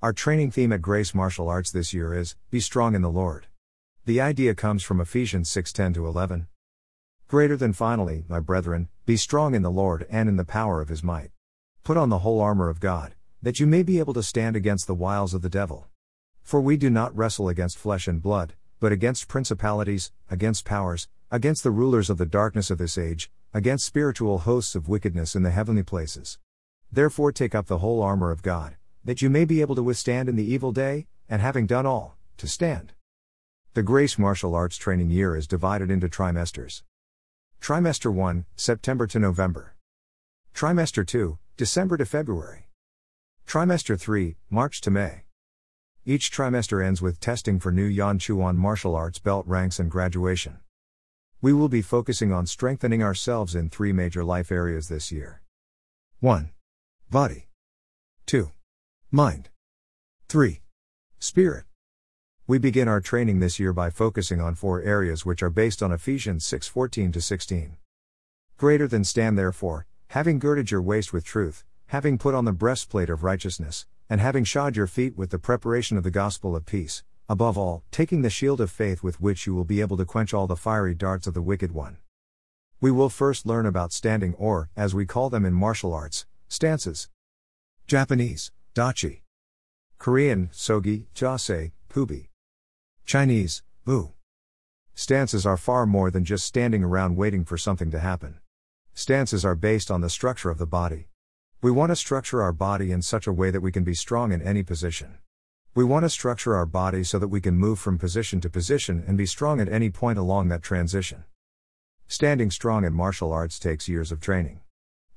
Our training theme at Grace Martial Arts this year is Be Strong in the Lord. The idea comes from Ephesians 6:10 to 11. Greater than finally, my brethren, be strong in the Lord and in the power of his might. Put on the whole armor of God, that you may be able to stand against the wiles of the devil. For we do not wrestle against flesh and blood, but against principalities, against powers, against the rulers of the darkness of this age, against spiritual hosts of wickedness in the heavenly places. Therefore take up the whole armor of God that you may be able to withstand in the evil day, and having done all, to stand. The Grace Martial Arts training year is divided into trimesters. Trimester 1, September to November. Trimester 2, December to February. Trimester 3, March to May. Each trimester ends with testing for new Yan Chuan martial arts belt ranks and graduation. We will be focusing on strengthening ourselves in three major life areas this year. 1. Body. 2. Mind. 3. Spirit. We begin our training this year by focusing on four areas which are based on Ephesians 6:14 to 16. Greater than stand therefore, having girded your waist with truth, having put on the breastplate of righteousness, and having shod your feet with the preparation of the gospel of peace, above all, taking the shield of faith with which you will be able to quench all the fiery darts of the wicked one. We will first learn about standing or, as we call them in martial arts, stances. Japanese Dachi. Korean, Sogi, Jase, Pubi. Chinese, Bu. Stances are far more than just standing around waiting for something to happen. Stances are based on the structure of the body. We want to structure our body in such a way that we can be strong in any position. We want to structure our body so that we can move from position to position and be strong at any point along that transition. Standing strong in martial arts takes years of training.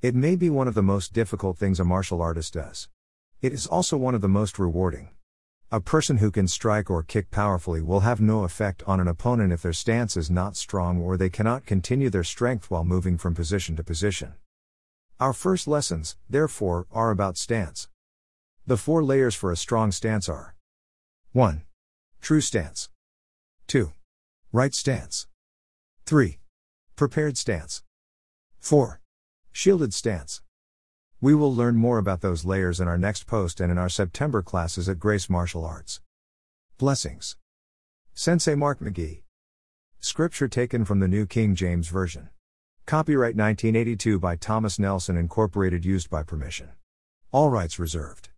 It may be one of the most difficult things a martial artist does. It is also one of the most rewarding. A person who can strike or kick powerfully will have no effect on an opponent if their stance is not strong or they cannot continue their strength while moving from position to position. Our first lessons, therefore, are about stance. The four layers for a strong stance are 1. True stance. 2. Right stance. 3. Prepared stance. 4. Shielded stance. We will learn more about those layers in our next post and in our September classes at Grace Martial Arts. Blessings. Sensei Mark McGee. Scripture taken from the New King James Version. Copyright 1982 by Thomas Nelson Incorporated used by permission. All rights reserved.